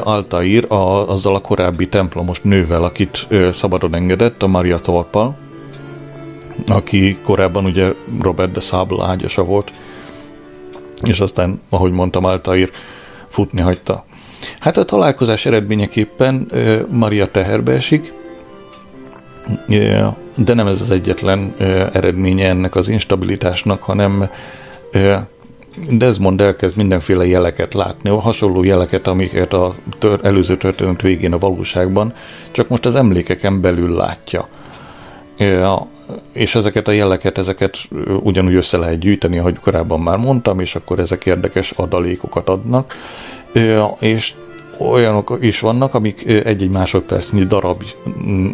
Altair a, azzal a korábbi templomos nővel, akit szabadon engedett, a Maria Thorpal, aki korábban ugye Robert de Sable ágyasa volt, és aztán, ahogy mondtam, Altair futni hagyta. Hát a találkozás eredményeképpen Maria teherbe esik, de nem ez az egyetlen eredménye ennek az instabilitásnak, hanem Desmond elkezd mindenféle jeleket látni, hasonló jeleket, amiket a tör, előző történet végén a valóságban, csak most az emlékeken belül látja és ezeket a jeleket, ezeket ugyanúgy össze lehet gyűjteni, ahogy korábban már mondtam, és akkor ezek érdekes adalékokat adnak, és olyanok is vannak, amik egy-egy másodpercnyi darab,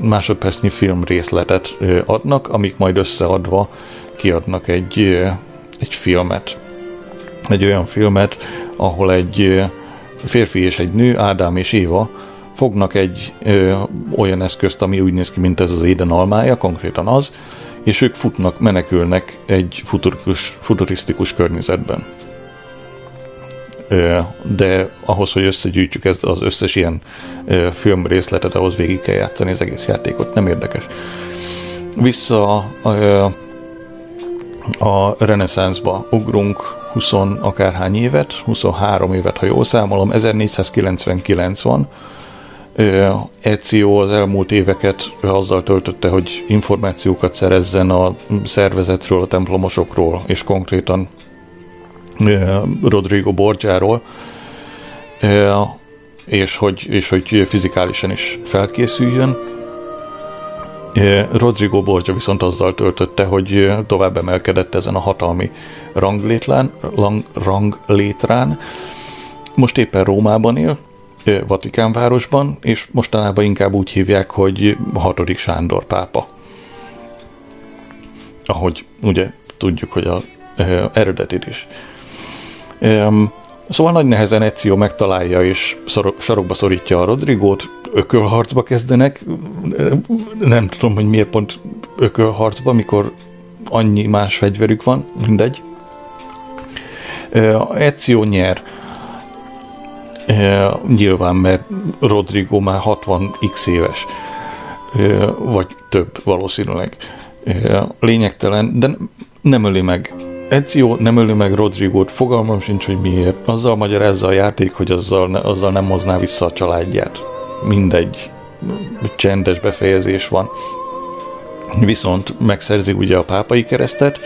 másodpercnyi film részletet adnak, amik majd összeadva kiadnak egy, egy filmet. Egy olyan filmet, ahol egy férfi és egy nő, Ádám és Éva fognak egy ö, olyan eszközt, ami úgy néz ki, mint ez az éden almája, konkrétan az, és ők futnak, menekülnek egy futurikus, futurisztikus környezetben. Ö, de ahhoz, hogy összegyűjtsük ezt az összes ilyen ö, film részletet, ahhoz végig kell játszani az egész játékot. Nem érdekes. Vissza ö, a reneszánszba ugrunk 20 akárhány évet, 23 évet, ha jól számolom, 1499 van, Ezio az elmúlt éveket azzal töltötte, hogy információkat szerezzen a szervezetről, a templomosokról, és konkrétan Rodrigo Borgiáról, és hogy, és hogy fizikálisan is felkészüljön. Rodrigo Borgia viszont azzal töltötte, hogy tovább emelkedett ezen a hatalmi ranglétrán, ranglétrán. Most éppen Rómában él, Vatikánvárosban, és mostanában inkább úgy hívják, hogy hatodik Sándor pápa. Ahogy ugye tudjuk, hogy a e, eredetét is. Szóval nagy nehezen Ezio megtalálja és sarokba szorítja a Rodrigót, ökölharcba kezdenek. Nem tudom, hogy miért pont ökölharcba, mikor annyi más fegyverük van, mindegy. Ezio nyer. Nyilván, mert Rodrigo már 60x éves. Vagy több valószínűleg. Lényegtelen, de nem öli meg. Ezio nem öli meg Rodrigót, fogalmam sincs, hogy miért. Azzal magyarázza a játék, hogy azzal, azzal nem hozná vissza a családját. Mindegy. Csendes befejezés van. Viszont megszerzi ugye a pápai keresztet,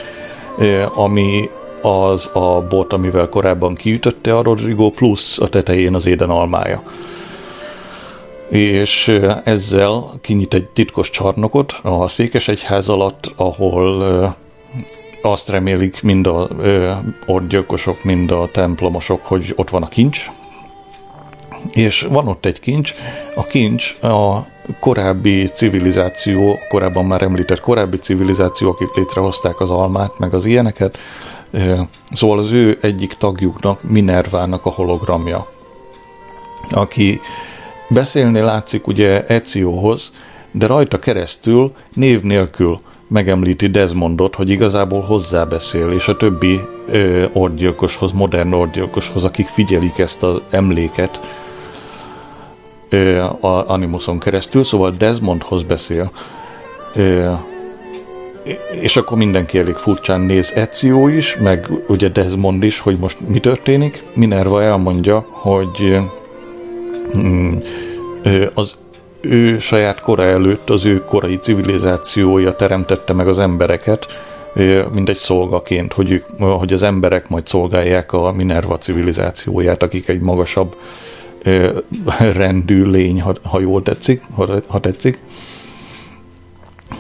ami az a bot, amivel korábban kiütötte a Rodrigo, plusz a tetején az éden almája. És ezzel kinyit egy titkos csarnokot a Székesegyház alatt, ahol azt remélik mind a orgyilkosok, mind a templomosok, hogy ott van a kincs, és van ott egy kincs, a kincs a korábbi civilizáció, korábban már említett korábbi civilizáció, akik létrehozták az almát, meg az ilyeneket, szóval az ő egyik tagjuknak, Minervának a hologramja, aki beszélni látszik ugye Eziohoz, de rajta keresztül név nélkül megemlíti Desmondot, hogy igazából hozzábeszél, és a többi ö, orgyilkoshoz, modern orgyilkoshoz, akik figyelik ezt az emléket, a Animuson keresztül, szóval Desmondhoz beszél, és akkor mindenki elég furcsán néz Ezio is, meg ugye Desmond is, hogy most mi történik. Minerva elmondja, hogy mm, az ő saját kora előtt az ő korai civilizációja teremtette meg az embereket, mint egy szolgaként, hogy, ők, hogy az emberek majd szolgálják a Minerva civilizációját, akik egy magasabb rendű lény, ha, ha jól tetszik, ha, ha tetszik.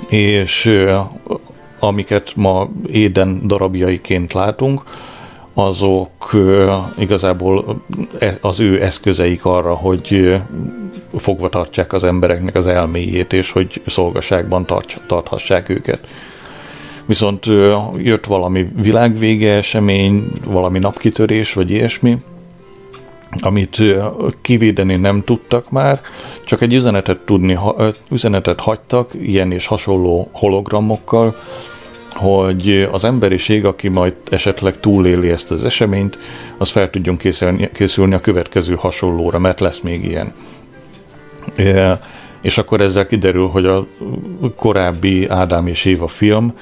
És amiket ma éden darabjaiként látunk, azok igazából e, az ő eszközeik arra, hogy fogva tartsák az embereknek az elméjét, és hogy szolgaságban tart, tarthassák őket. Viszont jött valami világvége esemény, valami napkitörés, vagy ilyesmi, amit kivédeni nem tudtak már, csak egy üzenetet tudni, üzenetet hagytak, ilyen és hasonló hologramokkal, hogy az emberiség, aki majd esetleg túléli ezt az eseményt, az fel tudjon készülni, készülni a következő hasonlóra, mert lesz még ilyen. És akkor ezzel kiderül, hogy a korábbi Ádám és Éva film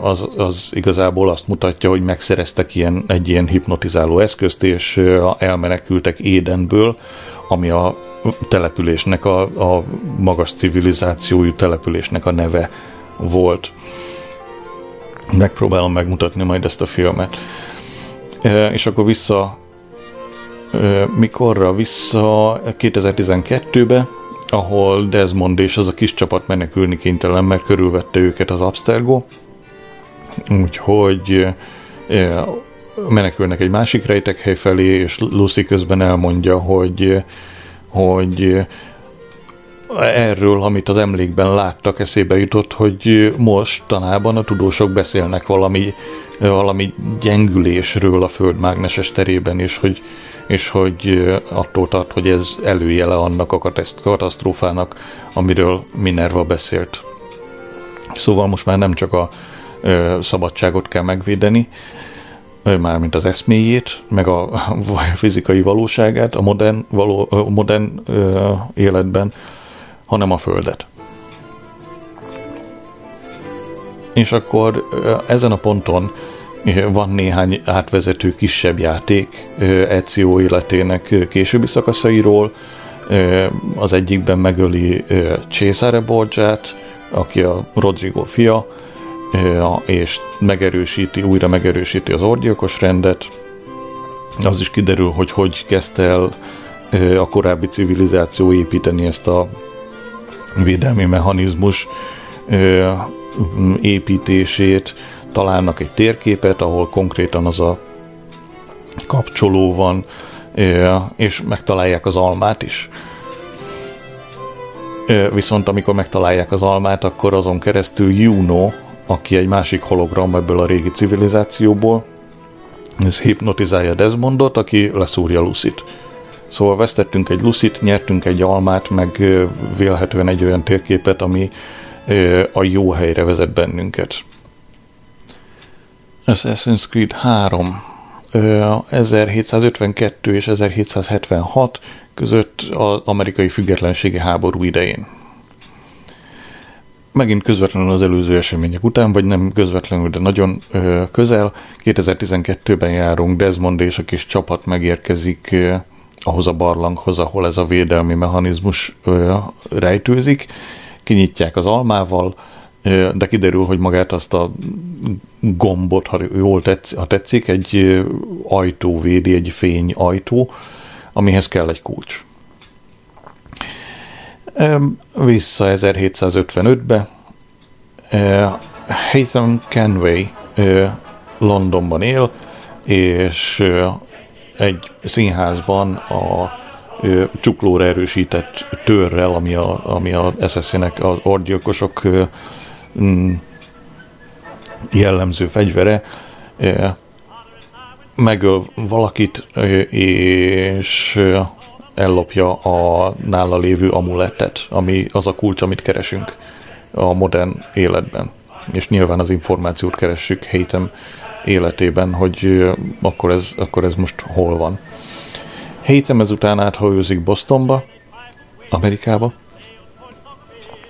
az, az igazából azt mutatja, hogy megszereztek ilyen, egy ilyen hipnotizáló eszközt, és elmenekültek Édenből, ami a településnek, a, a magas civilizációjú településnek a neve volt. Megpróbálom megmutatni majd ezt a filmet. És akkor vissza mikorra vissza 2012-be, ahol Desmond és az a kis csapat menekülni kénytelen, mert körülvette őket az Abstergo, úgyhogy menekülnek egy másik rejtekhely felé, és Lucy közben elmondja, hogy, hogy erről, amit az emlékben láttak, eszébe jutott, hogy mostanában a tudósok beszélnek valami, valami gyengülésről a Föld mágneses terében, és hogy, és hogy attól tart, hogy ez előjele annak a katasztrófának, amiről Minerva beszélt. Szóval most már nem csak a szabadságot kell megvédeni, mármint az eszméjét, meg a fizikai valóságát a modern, való, modern életben, hanem a Földet. És akkor ezen a ponton van néhány átvezető kisebb játék Ezio életének későbbi szakaszairól. Az egyikben megöli Cesare Borgiát, aki a Rodrigo fia, és megerősíti, újra megerősíti az orgyilkos rendet. Az is kiderül, hogy hogy kezdte el a korábbi civilizáció építeni ezt a védelmi mechanizmus építését, találnak egy térképet, ahol konkrétan az a kapcsoló van, és megtalálják az almát is. Viszont amikor megtalálják az almát, akkor azon keresztül Juno, aki egy másik hologram ebből a régi civilizációból, ez hipnotizálja Desmondot, aki leszúrja Lucit. Szóval vesztettünk egy lucit, nyertünk egy almát, meg vélhetően egy olyan térképet, ami a jó helyre vezet bennünket. Assassin's Creed 3 1752 és 1776 között az amerikai függetlenségi háború idején. Megint közvetlenül az előző események után, vagy nem közvetlenül, de nagyon közel. 2012-ben járunk, Desmond és a kis csapat megérkezik ö, ahhoz a barlanghoz, ahol ez a védelmi mechanizmus rejtőzik. Kinyitják az almával, de kiderül, hogy magát azt a gombot, ha jól tetszik, ha tetszik, egy ajtó védi, egy fény ajtó, amihez kell egy kulcs. Vissza 1755-be. Haytham Kenway Londonban él, és egy színházban a csuklóra erősített törrel, ami a, ami a SS-nek az orgyilkosok jellemző fegyvere, megöl valakit, és ellopja a nála lévő amulettet, ami az a kulcs, amit keresünk a modern életben. És nyilván az információt keressük Hétem életében, hogy akkor ez, akkor ez most hol van. Hétem ezután áthajózik Bostonba, Amerikába,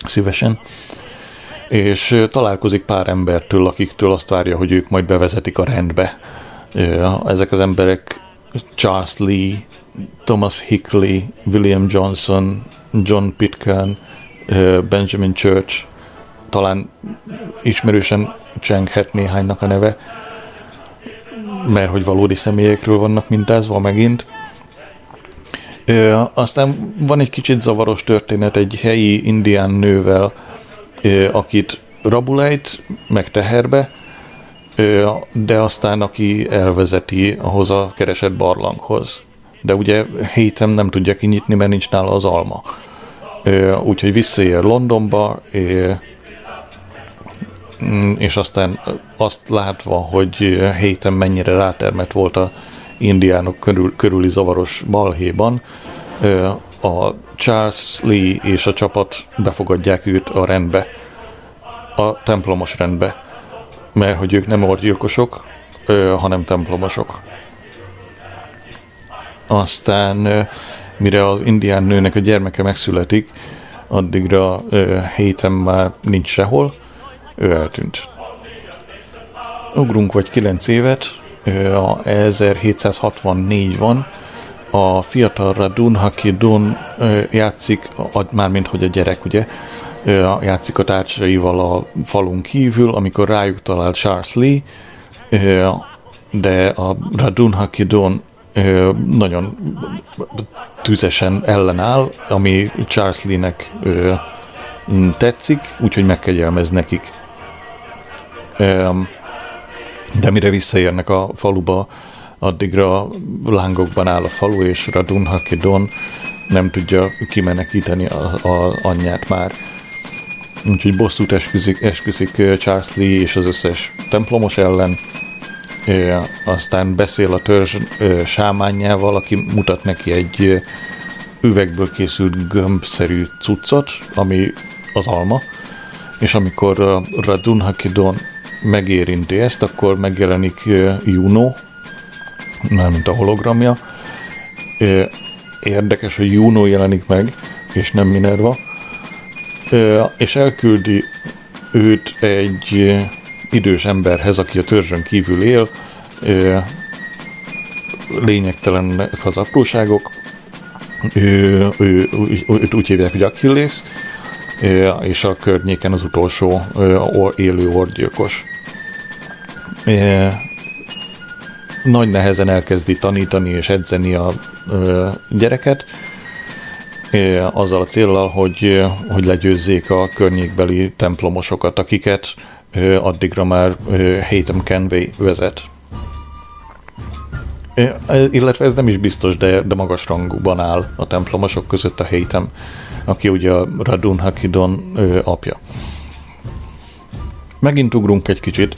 szívesen, és találkozik pár embertől, akiktől azt várja, hogy ők majd bevezetik a rendbe. Ezek az emberek Charles Lee, Thomas Hickley, William Johnson, John Pitcairn, Benjamin Church, talán ismerősen csenghet néhánynak a neve, mert hogy valódi személyekről vannak mintázva megint. Aztán van egy kicsit zavaros történet egy helyi indián nővel, akit rabulejt, meg teherbe, de aztán aki elvezeti ahhoz a keresett barlanghoz. De ugye héten nem tudja kinyitni, mert nincs nála az alma. Úgyhogy visszaér Londonba, mm, és aztán azt látva, hogy héten mennyire rátermet volt a indiánok körül, körüli zavaros balhéban, a Charles Lee és a csapat befogadják őt a rendbe, a templomos rendbe, mert hogy ők nem orgyilkosok, hanem templomosok. Aztán mire az indián nőnek a gyermeke megszületik, addigra héten már nincs sehol, ő eltűnt. Ugrunk vagy 9 évet, a 1764 van, a fiatal Radun Hakidun játszik, mármint hogy a gyerek, ugye, játszik a társaival a falun kívül, amikor rájuk talál Charles Lee, de a Radun Hakidun nagyon tüzesen ellenáll, ami Charles Lee-nek tetszik, úgyhogy megkegyelmez nekik. De mire visszaérnek a faluba, addigra lángokban áll a falu, és Radun Hakidon nem tudja kimenekíteni a, a anyját már. Úgyhogy bosszút esküszik, esküszik Charles Lee és az összes templomos ellen, aztán beszél a törzs sámányával, aki mutat neki egy üvegből készült gömbszerű cuccot, ami az alma, és amikor Radun Hakidon megérinti ezt, akkor megjelenik Juno, mármint a hologramja. Érdekes, hogy Juno jelenik meg, és nem Minerva, és elküldi őt egy idős emberhez, aki a törzsön kívül él, lényegtelenek az apróságok, ő, ő, őt úgy hívják, hogy Achilles, és a környéken az utolsó élő orgyilkos. Nagy nehezen elkezdi tanítani és edzeni a gyereket, azzal a célral, hogy, hogy legyőzzék a környékbeli templomosokat, akiket addigra már Haytham Kenway vezet. Illetve ez nem is biztos, de, de magas rangúban áll a templomosok között a Haytham, aki ugye a Radun Hakidon apja. Megint ugrunk egy kicsit.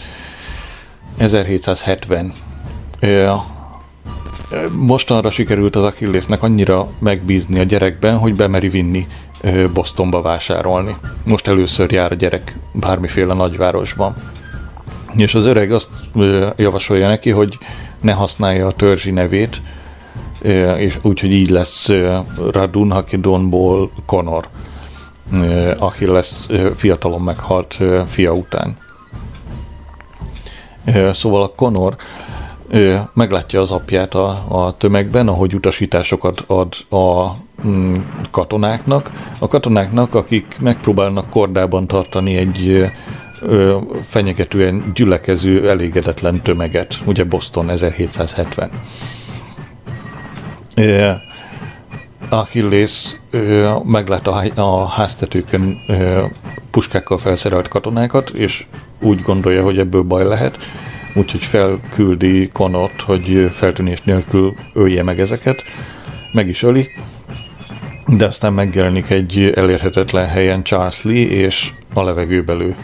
1770. mostanra sikerült az Achillesnek annyira megbízni a gyerekben, hogy bemeri vinni Bostonba vásárolni. Most először jár a gyerek bármiféle nagyvárosban. És az öreg azt javasolja neki, hogy ne használja a törzsi nevét, és úgyhogy így lesz Radun Hakidonból Conor, aki lesz fiatalon meghalt fia után. Szóval a Conor meglátja az apját a, a tömegben, ahogy utasításokat ad a katonáknak. A katonáknak, akik megpróbálnak kordában tartani egy fenyegetően gyülekező, elégedetlen tömeget, ugye Boston 1770. Ö, Achilles meglát a, a háztetőkön ö, puskákkal felszerelt katonákat, és úgy gondolja, hogy ebből baj lehet, úgyhogy felküldi Conort, hogy feltűnés nélkül ölje meg ezeket, meg is öli, de aztán megjelenik egy elérhetetlen helyen Charles Lee, és a levegőbe lő.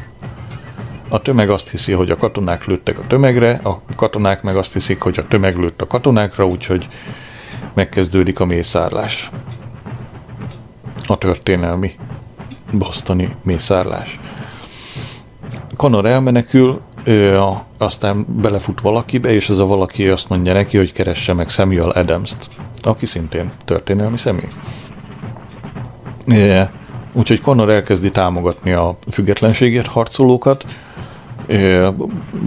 A tömeg azt hiszi, hogy a katonák lőttek a tömegre, a katonák meg azt hiszik, hogy a tömeg lőtt a katonákra, úgyhogy megkezdődik a mészárlás. A történelmi bosztoni mészárlás. Conor elmenekül, ő a, aztán belefut valakibe, és ez a valaki azt mondja neki, hogy keresse meg Samuel Adams-t, aki szintén történelmi személy. Úgyhogy Connor elkezdi támogatni a függetlenségért harcolókat,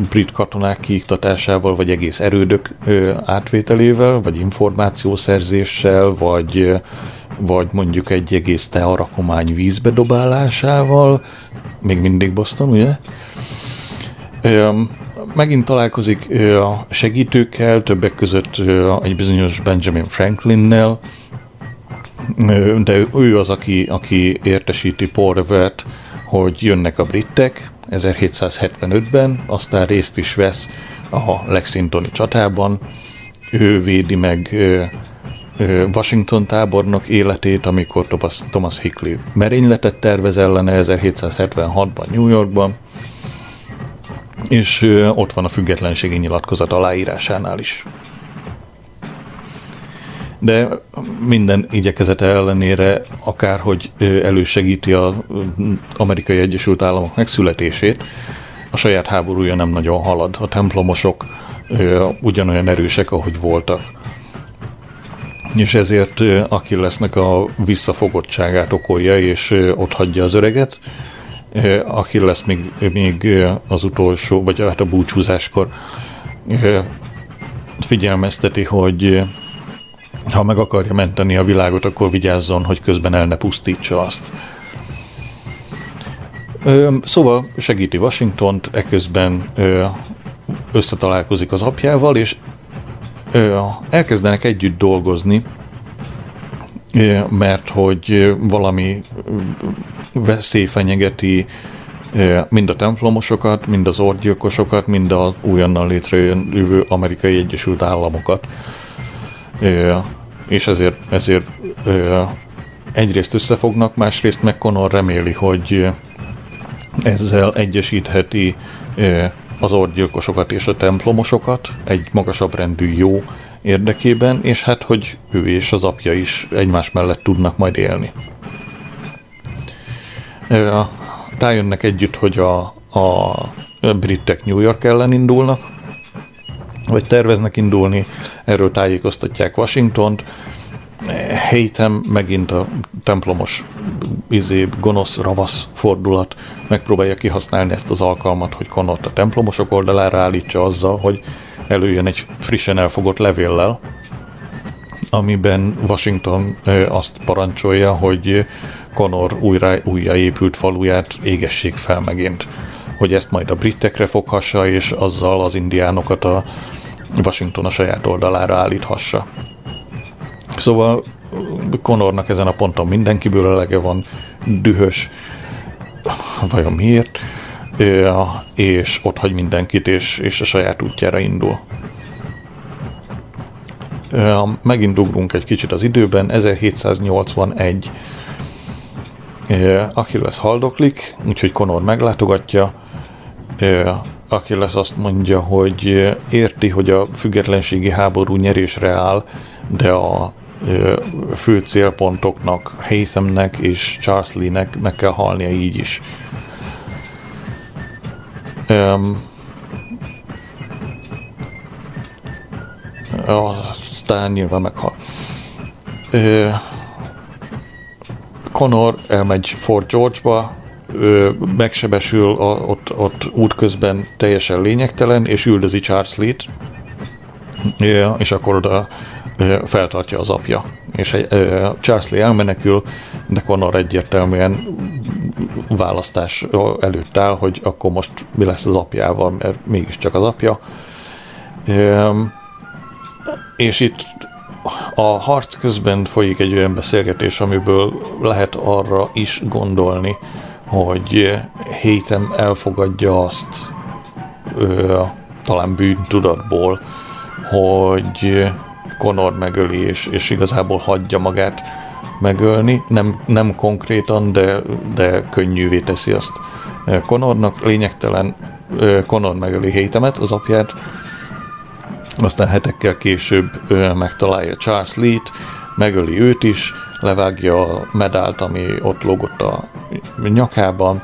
brit katonák kiiktatásával, vagy egész erődök átvételével, vagy információszerzéssel, vagy, vagy mondjuk egy egész tearakomány vízbedobálásával, még mindig Boston, ugye? Megint találkozik a segítőkkel, többek között egy bizonyos Benjamin Franklinnel, de ő az, aki, aki értesíti Porvet, hogy jönnek a britek 1775-ben, aztán részt is vesz a Lexingtoni csatában, ő védi meg Washington tábornok életét, amikor Thomas, Hickley merényletet tervez ellene 1776-ban New Yorkban, és ott van a függetlenségi nyilatkozat aláírásánál is. De minden igyekezete ellenére, akárhogy elősegíti az amerikai Egyesült Államok megszületését, a saját háborúja nem nagyon halad. A templomosok ugyanolyan erősek, ahogy voltak. És ezért lesznek a visszafogottságát okolja, és ott hagyja az öreget, aki lesz még, még az utolsó, vagy hát a búcsúzáskor figyelmezteti, hogy ha meg akarja menteni a világot, akkor vigyázzon, hogy közben el ne pusztítsa azt. Szóval segíti Washingtont, eközben összetalálkozik az apjával, és elkezdenek együtt dolgozni, mert hogy valami veszély fenyegeti mind a templomosokat, mind az orgyilkosokat, mind a újonnan létrejövő amerikai Egyesült Államokat. És ezért, ezért egyrészt összefognak, másrészt meg Conor reméli, hogy ezzel egyesítheti az orgyilkosokat és a templomosokat egy magasabb rendű jó érdekében, és hát, hogy ő és az apja is egymás mellett tudnak majd élni. Rájönnek együtt, hogy a, a britek New York ellen indulnak, vagy terveznek indulni, erről tájékoztatják Washingtont. Hétem megint a templomos izé, gonosz, ravasz fordulat megpróbálja kihasználni ezt az alkalmat, hogy Connort a templomosok oldalára állítsa azzal, hogy előjön egy frissen elfogott levéllel, amiben Washington azt parancsolja, hogy Conor újra, újraépült faluját égessék fel megint, hogy ezt majd a britekre foghassa, és azzal az indiánokat a Washington a saját oldalára állíthassa. Szóval Conornak ezen a ponton mindenkiből elege van, dühös, vajon miért, és ott hagy mindenkit, és, és a saját útjára indul. Megint ugrunk egy kicsit az időben, 1781 Achilles haldoklik, úgyhogy Conor meglátogatja, aki lesz azt mondja, hogy érti, hogy a függetlenségi háború nyerésre áll, de a fő célpontoknak, Haythamnek és Charles Lee-nek meg kell halnia így is. Um, aztán nyilván meghal. Uh, Connor elmegy Fort George-ba, megsebesül a, ott, ott útközben teljesen lényegtelen, és üldözi Charles Lee-t, és akkor oda feltartja az apja. És Charles Lee elmenekül, de Connor egyértelműen választás előtt áll, hogy akkor most mi lesz az apjával, mert mégiscsak az apja. És itt a harc közben folyik egy olyan beszélgetés, amiből lehet arra is gondolni, hogy héten elfogadja azt ö, talán bűntudatból, hogy Conor megöli, és, és igazából hagyja magát megölni. Nem, nem konkrétan, de, de könnyűvé teszi azt Conornak. Lényegtelen Conor megöli Hétemet, az apját, aztán hetekkel később megtalálja Charles Lee-t, megöli őt is, levágja a medált, ami ott lógott a nyakában,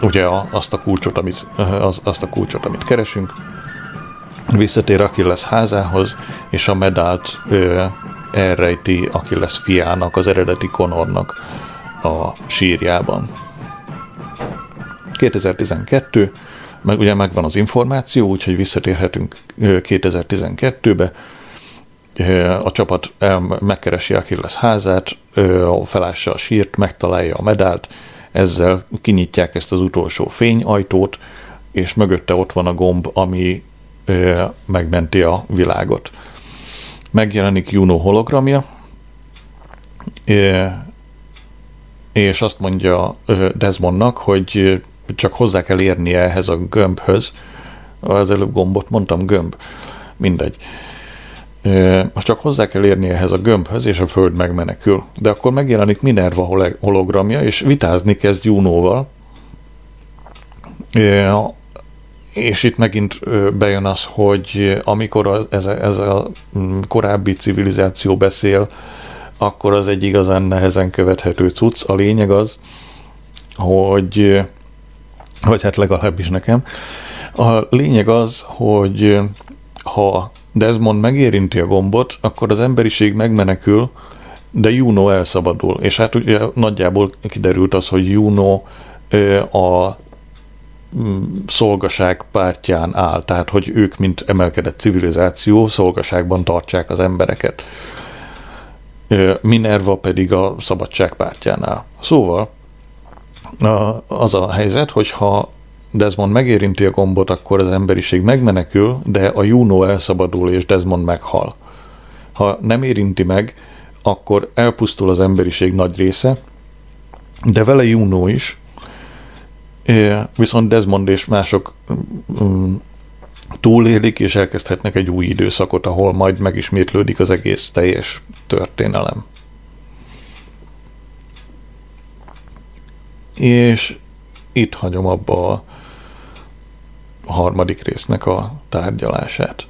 ugye azt a kulcsot, amit, az, azt a kulcsot, amit keresünk, visszatér Achilles házához, és a medált ö, elrejti Achilles fiának, az eredeti Konornak a sírjában. 2012, meg ugye megvan az információ, úgyhogy visszatérhetünk 2012-be. A csapat megkeresi Achilles házát, felássa a sírt, megtalálja a medált, ezzel kinyitják ezt az utolsó fényajtót, és mögötte ott van a gomb, ami megmenti a világot. Megjelenik Juno hologramja, és azt mondja Desmondnak, hogy csak hozzá kell érnie ehhez a gömbhöz. Az előbb gombot mondtam, gömb. Mindegy. Csak hozzá kell érnie ehhez a gömbhöz, és a föld megmenekül. De akkor megjelenik Minerva hologramja, és vitázni kezd Junoval, és itt megint bejön az, hogy amikor ez, a, ez a mm, korábbi civilizáció beszél, akkor az egy igazán nehezen követhető cucc. A lényeg az, hogy, vagy hát legalábbis nekem, a lényeg az, hogy ha Desmond megérinti a gombot, akkor az emberiség megmenekül, de Juno elszabadul. És hát ugye nagyjából kiderült az, hogy Juno a szolgaság pártján áll, tehát hogy ők, mint emelkedett civilizáció, szolgaságban tartsák az embereket. Minerva pedig a szabadság pártján áll. Szóval az a helyzet, hogy ha Desmond megérinti a gombot, akkor az emberiség megmenekül, de a Juno elszabadul és Desmond meghal. Ha nem érinti meg, akkor elpusztul az emberiség nagy része, de vele Juno is, Viszont Desmond és mások mm, túlélik, és elkezdhetnek egy új időszakot, ahol majd megismétlődik az egész teljes történelem. És itt hagyom abba a harmadik résznek a tárgyalását.